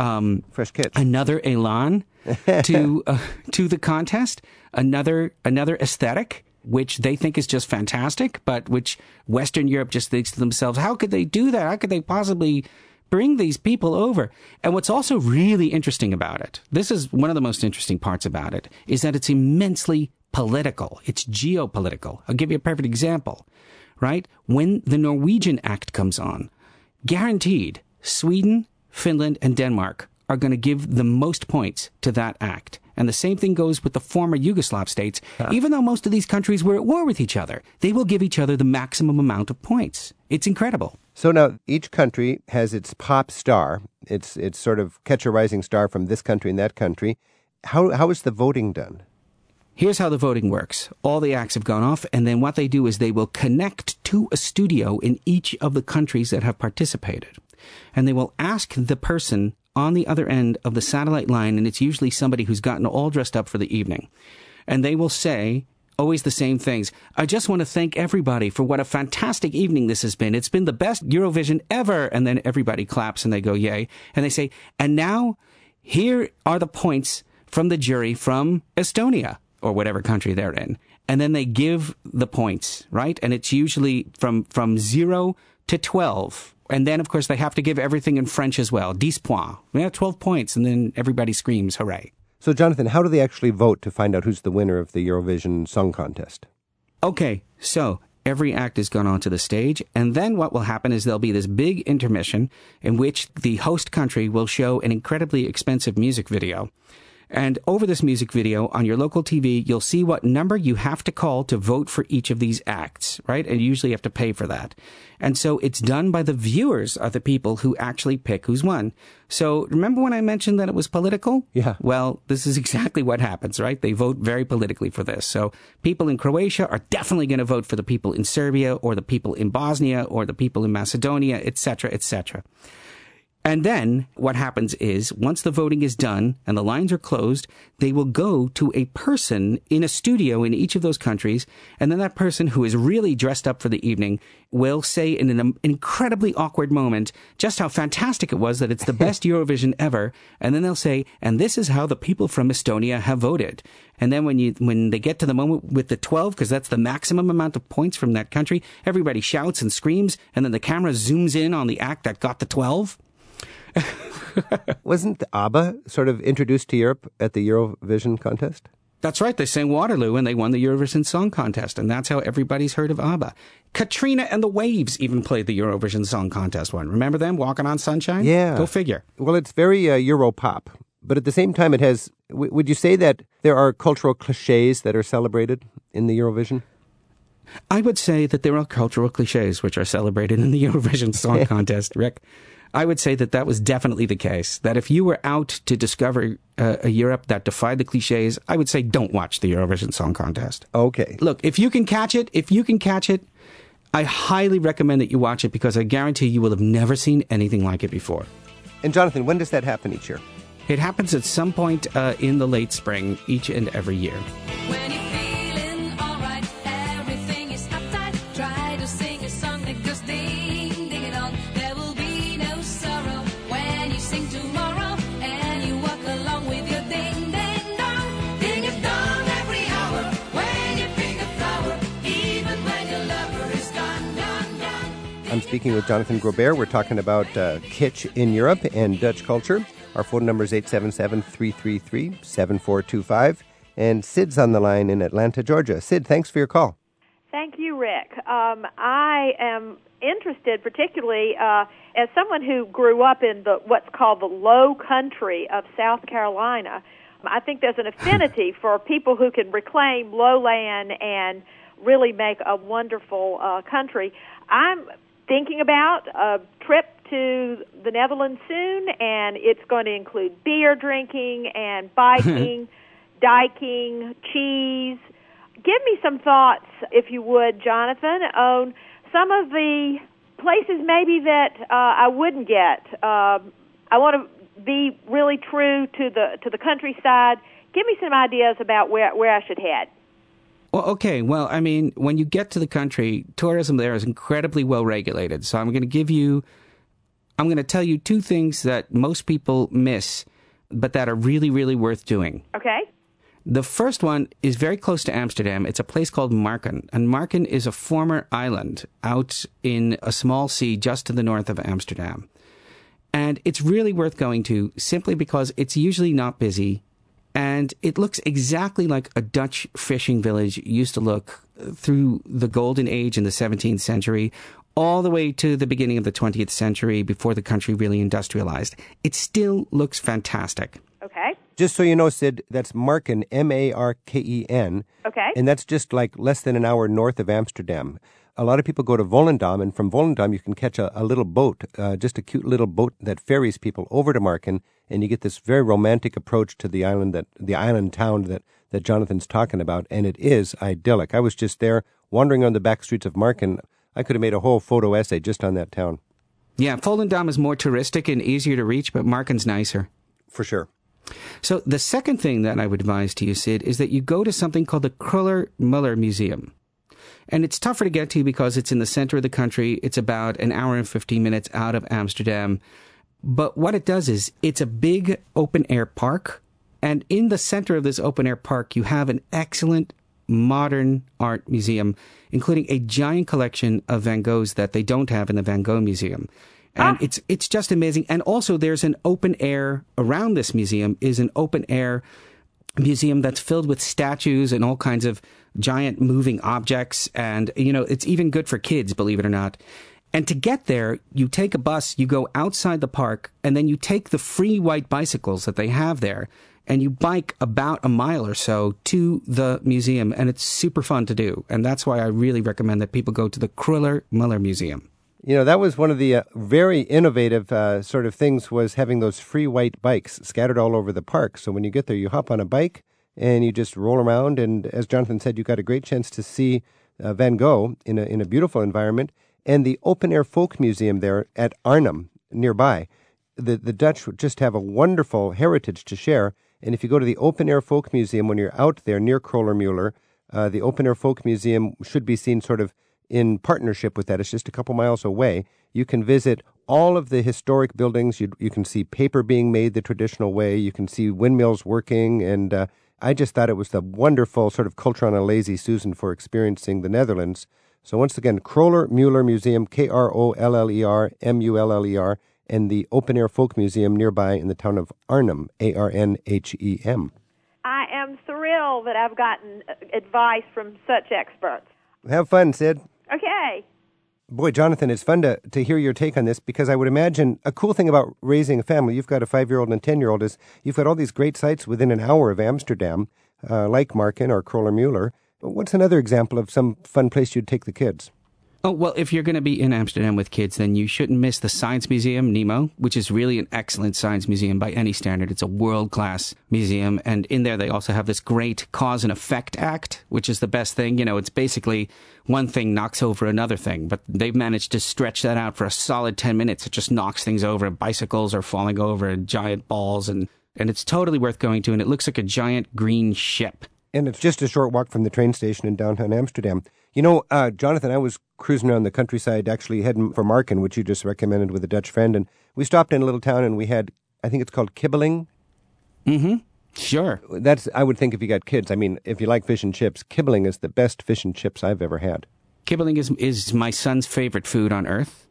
um, Fresh another elan to uh, to the contest, another another aesthetic which they think is just fantastic, but which Western Europe just thinks to themselves, how could they do that? How could they possibly bring these people over? And what's also really interesting about it, this is one of the most interesting parts about it, is that it's immensely political. It's geopolitical. I'll give you a perfect example, right? When the Norwegian Act comes on, guaranteed Sweden, Finland, and Denmark are going to give the most points to that act. And the same thing goes with the former Yugoslav states. Even though most of these countries were at war with each other, they will give each other the maximum amount of points. It's incredible. So now each country has its pop star. It's it's sort of catch a rising star from this country and that country. How how is the voting done? Here's how the voting works. All the acts have gone off, and then what they do is they will connect to a studio in each of the countries that have participated. And they will ask the person on the other end of the satellite line, and it's usually somebody who's gotten all dressed up for the evening. And they will say, always the same things. I just want to thank everybody for what a fantastic evening this has been. It's been the best Eurovision ever. And then everybody claps and they go, yay. And they say, and now here are the points from the jury from Estonia or whatever country they're in. And then they give the points, right? And it's usually from, from zero to 12. And then, of course, they have to give everything in French as well. 10 points. Yeah, 12 points. And then everybody screams, hooray. So Jonathan, how do they actually vote to find out who's the winner of the Eurovision Song Contest? Okay, so every act has gone onto the stage, and then what will happen is there'll be this big intermission in which the host country will show an incredibly expensive music video. And over this music video on your local TV, you'll see what number you have to call to vote for each of these acts, right? And you usually have to pay for that. And so it's done by the viewers are the people who actually pick who's won. So remember when I mentioned that it was political? Yeah. Well, this is exactly what happens, right? They vote very politically for this. So people in Croatia are definitely going to vote for the people in Serbia or the people in Bosnia or the people in Macedonia, etc., etc. And then what happens is once the voting is done and the lines are closed, they will go to a person in a studio in each of those countries. And then that person who is really dressed up for the evening will say in an um, incredibly awkward moment just how fantastic it was that it's the best Eurovision ever. And then they'll say, and this is how the people from Estonia have voted. And then when you, when they get to the moment with the 12, because that's the maximum amount of points from that country, everybody shouts and screams. And then the camera zooms in on the act that got the 12. Wasn't ABBA sort of introduced to Europe at the Eurovision contest? That's right. They sang Waterloo and they won the Eurovision Song Contest, and that's how everybody's heard of ABBA. Katrina and the Waves even played the Eurovision Song Contest one. Remember them walking on sunshine? Yeah. Go figure. Well, it's very uh, Euro pop, but at the same time, it has. W- would you say that there are cultural cliches that are celebrated in the Eurovision? I would say that there are cultural cliches which are celebrated in the Eurovision Song Contest, Rick. I would say that that was definitely the case. That if you were out to discover uh, a Europe that defied the cliches, I would say don't watch the Eurovision Song Contest. Okay. Look, if you can catch it, if you can catch it, I highly recommend that you watch it because I guarantee you will have never seen anything like it before. And Jonathan, when does that happen each year? It happens at some point uh, in the late spring each and every year. I'm speaking with Jonathan Groubert. We're talking about uh, kitsch in Europe and Dutch culture. Our phone number is 877 333 7425. And Sid's on the line in Atlanta, Georgia. Sid, thanks for your call. Thank you, Rick. Um, I am interested, particularly uh, as someone who grew up in the what's called the Low Country of South Carolina. I think there's an affinity for people who can reclaim lowland and really make a wonderful uh, country. I'm thinking about a trip to the Netherlands soon, and it's going to include beer drinking and biking, diking, cheese. Give me some thoughts, if you would, Jonathan, on some of the places maybe that uh, I wouldn't get. Um I want to be really true to the to the countryside. Give me some ideas about where where I should head. Well, okay. Well, I mean, when you get to the country, tourism there is incredibly well regulated. So I'm going to give you, I'm going to tell you two things that most people miss, but that are really, really worth doing. Okay. The first one is very close to Amsterdam. It's a place called Marken. And Marken is a former island out in a small sea just to the north of Amsterdam. And it's really worth going to simply because it's usually not busy and it looks exactly like a Dutch fishing village used to look through the golden age in the 17th century all the way to the beginning of the 20th century before the country really industrialized. It still looks fantastic. Okay. Just so you know, Sid, that's Marken, M A R K E N. Okay. And that's just like less than an hour north of Amsterdam. A lot of people go to Volendam, and from Volendam you can catch a, a little boat, uh, just a cute little boat that ferries people over to Marken, and you get this very romantic approach to the island that the island town that that Jonathan's talking about, and it is idyllic. I was just there wandering on the back streets of Marken. I could have made a whole photo essay just on that town, Yeah, Volendam is more touristic and easier to reach, but Marken's nicer. for sure. So the second thing that I would advise to you, Sid, is that you go to something called the Kruller Muller Museum. And it's tougher to get to because it's in the center of the country. It's about an hour and 15 minutes out of Amsterdam. But what it does is it's a big open air park. And in the center of this open air park, you have an excellent modern art museum, including a giant collection of Van Goghs that they don't have in the Van Gogh Museum. Ah. And it's it's just amazing. And also there's an open air around this museum is an open air museum that's filled with statues and all kinds of giant moving objects. And, you know, it's even good for kids, believe it or not. And to get there, you take a bus, you go outside the park, and then you take the free white bicycles that they have there, and you bike about a mile or so to the museum, and it's super fun to do. And that's why I really recommend that people go to the Kröller-Müller Museum. You know, that was one of the uh, very innovative uh, sort of things was having those free white bikes scattered all over the park. So when you get there, you hop on a bike and you just roll around. And as Jonathan said, you got a great chance to see uh, Van Gogh in a, in a beautiful environment. And the open air folk museum there at Arnhem nearby. The, the Dutch just have a wonderful heritage to share. And if you go to the open air folk museum when you're out there near Kröller-Müller, uh, the open air folk museum should be seen sort of in partnership with that. It's just a couple miles away. You can visit all of the historic buildings. You, you can see paper being made the traditional way. You can see windmills working. And uh, I just thought it was the wonderful sort of culture on a lazy Susan for experiencing the Netherlands. So once again, Kroller Muller Museum, K R O L L E R M U L L E R, and the Open Air Folk Museum nearby in the town of Arnhem, A R N H E M. I am thrilled that I've gotten advice from such experts. Have fun, Sid. Okay. Boy, Jonathan, it's fun to, to hear your take on this because I would imagine a cool thing about raising a family, you've got a five year old and a 10 year old, is you've got all these great sites within an hour of Amsterdam, uh, like Marken or Kröller-Müller. What's another example of some fun place you'd take the kids? Oh, well, if you're going to be in Amsterdam with kids, then you shouldn't miss the Science Museum, Nemo, which is really an excellent science museum by any standard. It's a world class museum. And in there, they also have this great cause and effect act, which is the best thing. You know, it's basically one thing knocks over another thing, but they've managed to stretch that out for a solid 10 minutes. It just knocks things over. Bicycles are falling over and giant balls. And, and it's totally worth going to. And it looks like a giant green ship. And it's just a short walk from the train station in downtown Amsterdam. You know, uh, Jonathan, I was cruising around the countryside, actually heading for Marken, which you just recommended with a Dutch friend, and we stopped in a little town and we had, I think it's called Kibbeling. Mm-hmm. Sure. That's, I would think, if you got kids. I mean, if you like fish and chips, Kibbeling is the best fish and chips I've ever had. Kibbeling is, is my son's favorite food on earth.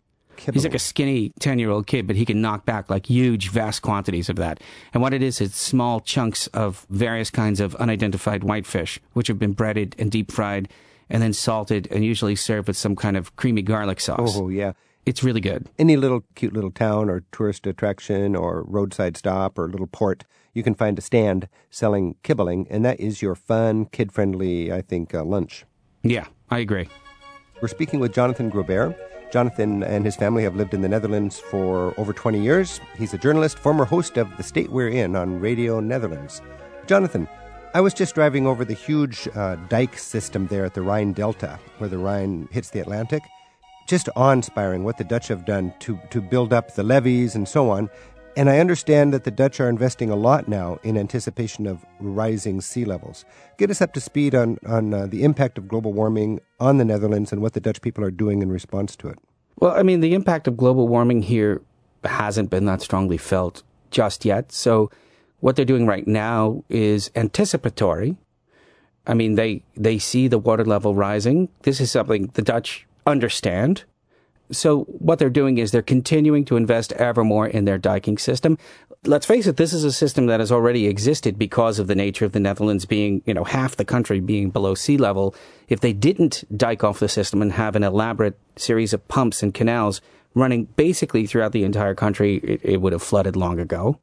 He's like a skinny 10 year old kid, but he can knock back like huge, vast quantities of that. And what it is, it's small chunks of various kinds of unidentified whitefish, which have been breaded and deep fried. And then salted and usually served with some kind of creamy garlic sauce. Oh, yeah. It's really good. Any little cute little town or tourist attraction or roadside stop or little port, you can find a stand selling kibbeling, and that is your fun, kid friendly, I think, uh, lunch. Yeah, I agree. We're speaking with Jonathan Groubert. Jonathan and his family have lived in the Netherlands for over 20 years. He's a journalist, former host of The State We're In on Radio Netherlands. Jonathan, I was just driving over the huge uh, dike system there at the Rhine Delta, where the Rhine hits the Atlantic. Just awe inspiring what the Dutch have done to, to build up the levees and so on. And I understand that the Dutch are investing a lot now in anticipation of rising sea levels. Get us up to speed on, on uh, the impact of global warming on the Netherlands and what the Dutch people are doing in response to it. Well, I mean, the impact of global warming here hasn't been that strongly felt just yet. So, what they're doing right now is anticipatory. I mean, they they see the water level rising. This is something the Dutch understand. So, what they're doing is they're continuing to invest ever more in their diking system. Let's face it, this is a system that has already existed because of the nature of the Netherlands being, you know, half the country being below sea level. If they didn't dike off the system and have an elaborate series of pumps and canals running basically throughout the entire country, it, it would have flooded long ago.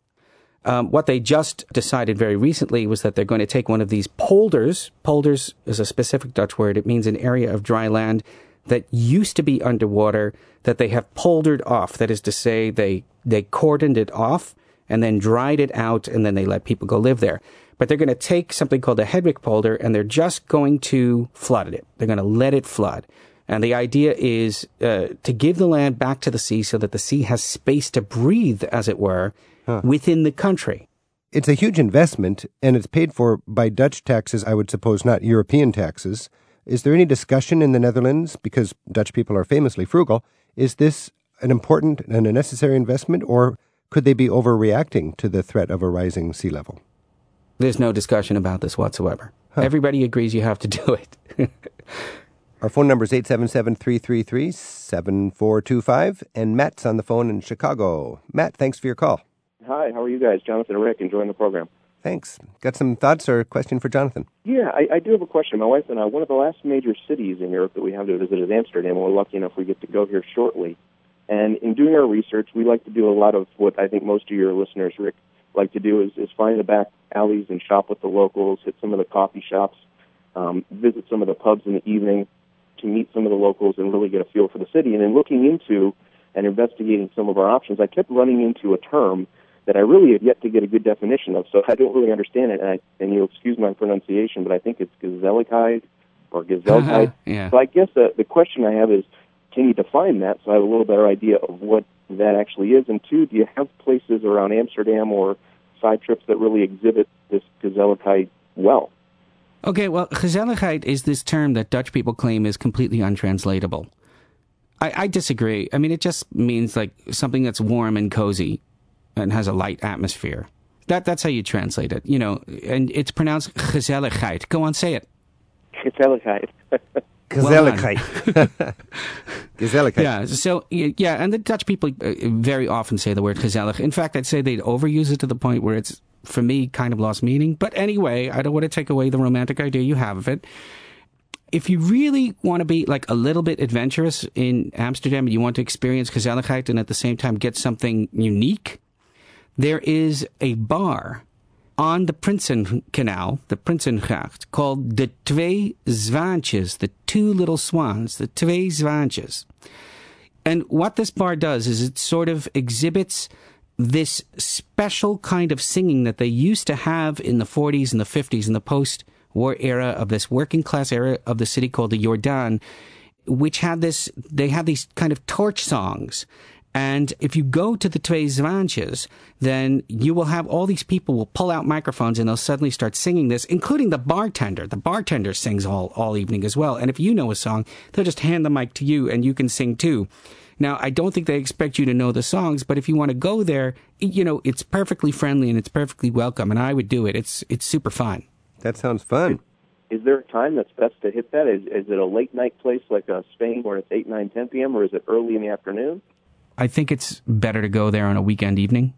Um, what they just decided very recently was that they're going to take one of these polders. Polders is a specific Dutch word. It means an area of dry land that used to be underwater that they have poldered off. That is to say, they, they cordoned it off and then dried it out and then they let people go live there. But they're going to take something called a Hedwig polder and they're just going to flood it. They're going to let it flood. And the idea is uh, to give the land back to the sea so that the sea has space to breathe, as it were, within the country. It's a huge investment, and it's paid for by Dutch taxes, I would suppose, not European taxes. Is there any discussion in the Netherlands, because Dutch people are famously frugal, is this an important and a necessary investment, or could they be overreacting to the threat of a rising sea level? There's no discussion about this whatsoever. Everybody agrees you have to do it. Our phone number is 877 333 7425, and Matt's on the phone in Chicago. Matt, thanks for your call. Hi, how are you guys? Jonathan and Rick, enjoying the program. Thanks. Got some thoughts or a question for Jonathan? Yeah, I, I do have a question. My wife and I, one of the last major cities in Europe that we have to visit is Amsterdam, and we're lucky enough we get to go here shortly. And in doing our research, we like to do a lot of what I think most of your listeners, Rick, like to do is, is find the back alleys and shop with the locals, hit some of the coffee shops, um, visit some of the pubs in the evening to meet some of the locals and really get a feel for the city. And in looking into and investigating some of our options, I kept running into a term that I really have yet to get a good definition of. So I don't really understand it, and, I, and you'll excuse my pronunciation, but I think it's Gezelligheid or Gezelligheid. yeah. So I guess the, the question I have is, can you define that so I have a little better idea of what that actually is? And two, do you have places around Amsterdam or side trips that really exhibit this Gezelligheid well? Okay, well, gezelligheid is this term that Dutch people claim is completely untranslatable. I, I disagree. I mean, it just means like something that's warm and cozy and has a light atmosphere. That that's how you translate it, you know. And it's pronounced gezelligheid. Go on, say it. Gezelligheid. Gezelligheid. Gezelligheid. Yeah. So yeah, and the Dutch people uh, very often say the word gezellig. In fact, I'd say they'd overuse it to the point where it's for me kind of lost meaning. But anyway, I don't want to take away the romantic idea you have of it. If you really want to be like a little bit adventurous in Amsterdam and you want to experience gezelligheid and at the same time get something unique, there is a bar on the Prinsen Canal, the Prinsengracht, called the Twee Zwaantjes, the two little swans, the Twee Zwaantjes. And what this bar does is it sort of exhibits this special kind of singing that they used to have in the 40s and the 50s in the post war era of this working class era of the city called the Jordaan, which had this, they had these kind of torch songs. And if you go to the Twee Zwaantjes, then you will have all these people will pull out microphones and they'll suddenly start singing this, including the bartender. The bartender sings all, all evening as well. And if you know a song, they'll just hand the mic to you and you can sing too. Now, I don't think they expect you to know the songs, but if you want to go there, you know, it's perfectly friendly and it's perfectly welcome. And I would do it. It's, it's super fun. That sounds fun. Is there a time that's best to hit that? Is, is it a late night place like uh, Spain where it's 8, 9, 10 p.m., or is it early in the afternoon? I think it's better to go there on a weekend evening.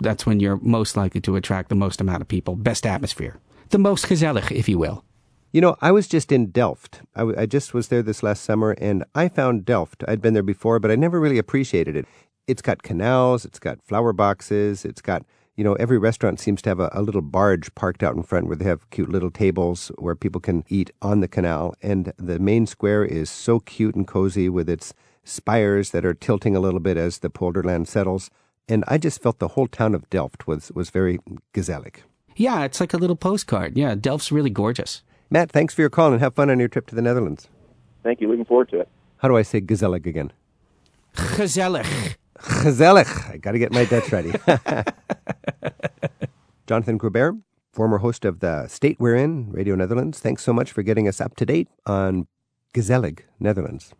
That's when you're most likely to attract the most amount of people, best atmosphere, the most gezellig, if you will. You know, I was just in Delft. I, w- I just was there this last summer, and I found Delft. I'd been there before, but I never really appreciated it. It's got canals, it's got flower boxes, it's got, you know, every restaurant seems to have a, a little barge parked out in front where they have cute little tables where people can eat on the canal. And the main square is so cute and cozy with its spires that are tilting a little bit as the polderland settles. And I just felt the whole town of Delft was, was very gezellig. Yeah, it's like a little postcard. Yeah, Delft's really gorgeous. Matt, thanks for your call and have fun on your trip to the Netherlands. Thank you. Looking forward to it. How do I say gezellig again? Gezellig. Gezellig. I got to get my Dutch ready. Jonathan Groubert, former host of the state we're in, Radio Netherlands. Thanks so much for getting us up to date on gezellig, Netherlands.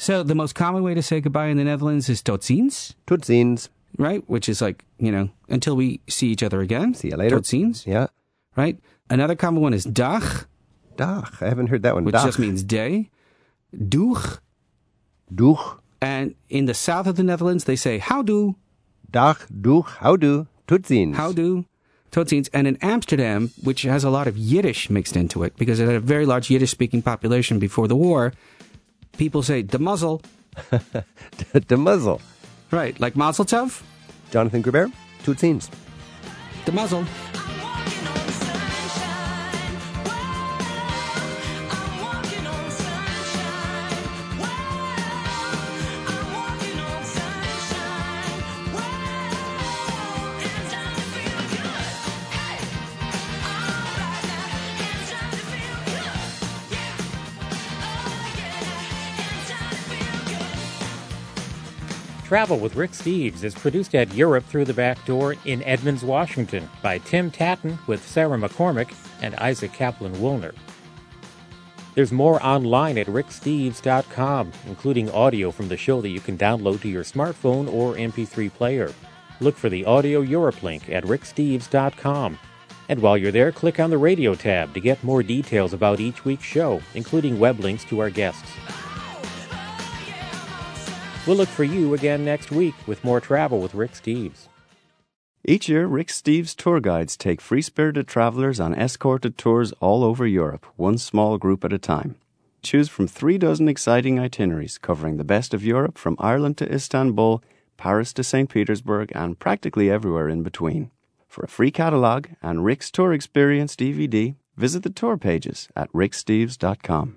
So the most common way to say goodbye in the Netherlands is tot ziens, Tot ziens. right? Which is like, you know, until we see each other again. See you later. Tot ziens, Yeah. right? Another common one is dag, Dag. I haven't heard that one. which Dag. just means day. Doeg. Doeg. And in the south of the Netherlands, they say houdoe, Dag, doeg, houdoe, tot ziens. houdoe, tot ziens. And in Amsterdam, which has a lot of Yiddish mixed into it, because it had a very large Yiddish-speaking population before the war, people say the muzzle, the muzzle. right? Like mazel tov, Jonathan Groubert, tot ziens. The muzzle. Travel with Rick Steves is produced at Europe Through the Back Door in Edmonds, Washington by Tim Tatton with Sarah McCormick and Isaac Kaplan Woolner. There's more online at ricksteves.com, including audio from the show that you can download to your smartphone or MP3 player. Look for the Audio Europe link at ricksteves.com. And while you're there, click on the radio tab to get more details about each week's show, including web links to our guests. We'll look for you again next week with more travel with Rick Steves. Each year, Rick Steves tour guides take free spirited travelers on escorted tours all over Europe, one small group at a time. Choose from three dozen exciting itineraries covering the best of Europe from Ireland to Istanbul, Paris to St. Petersburg, and practically everywhere in between. For a free catalogue and Rick's Tour Experience DVD, visit the tour pages at ricksteves.com.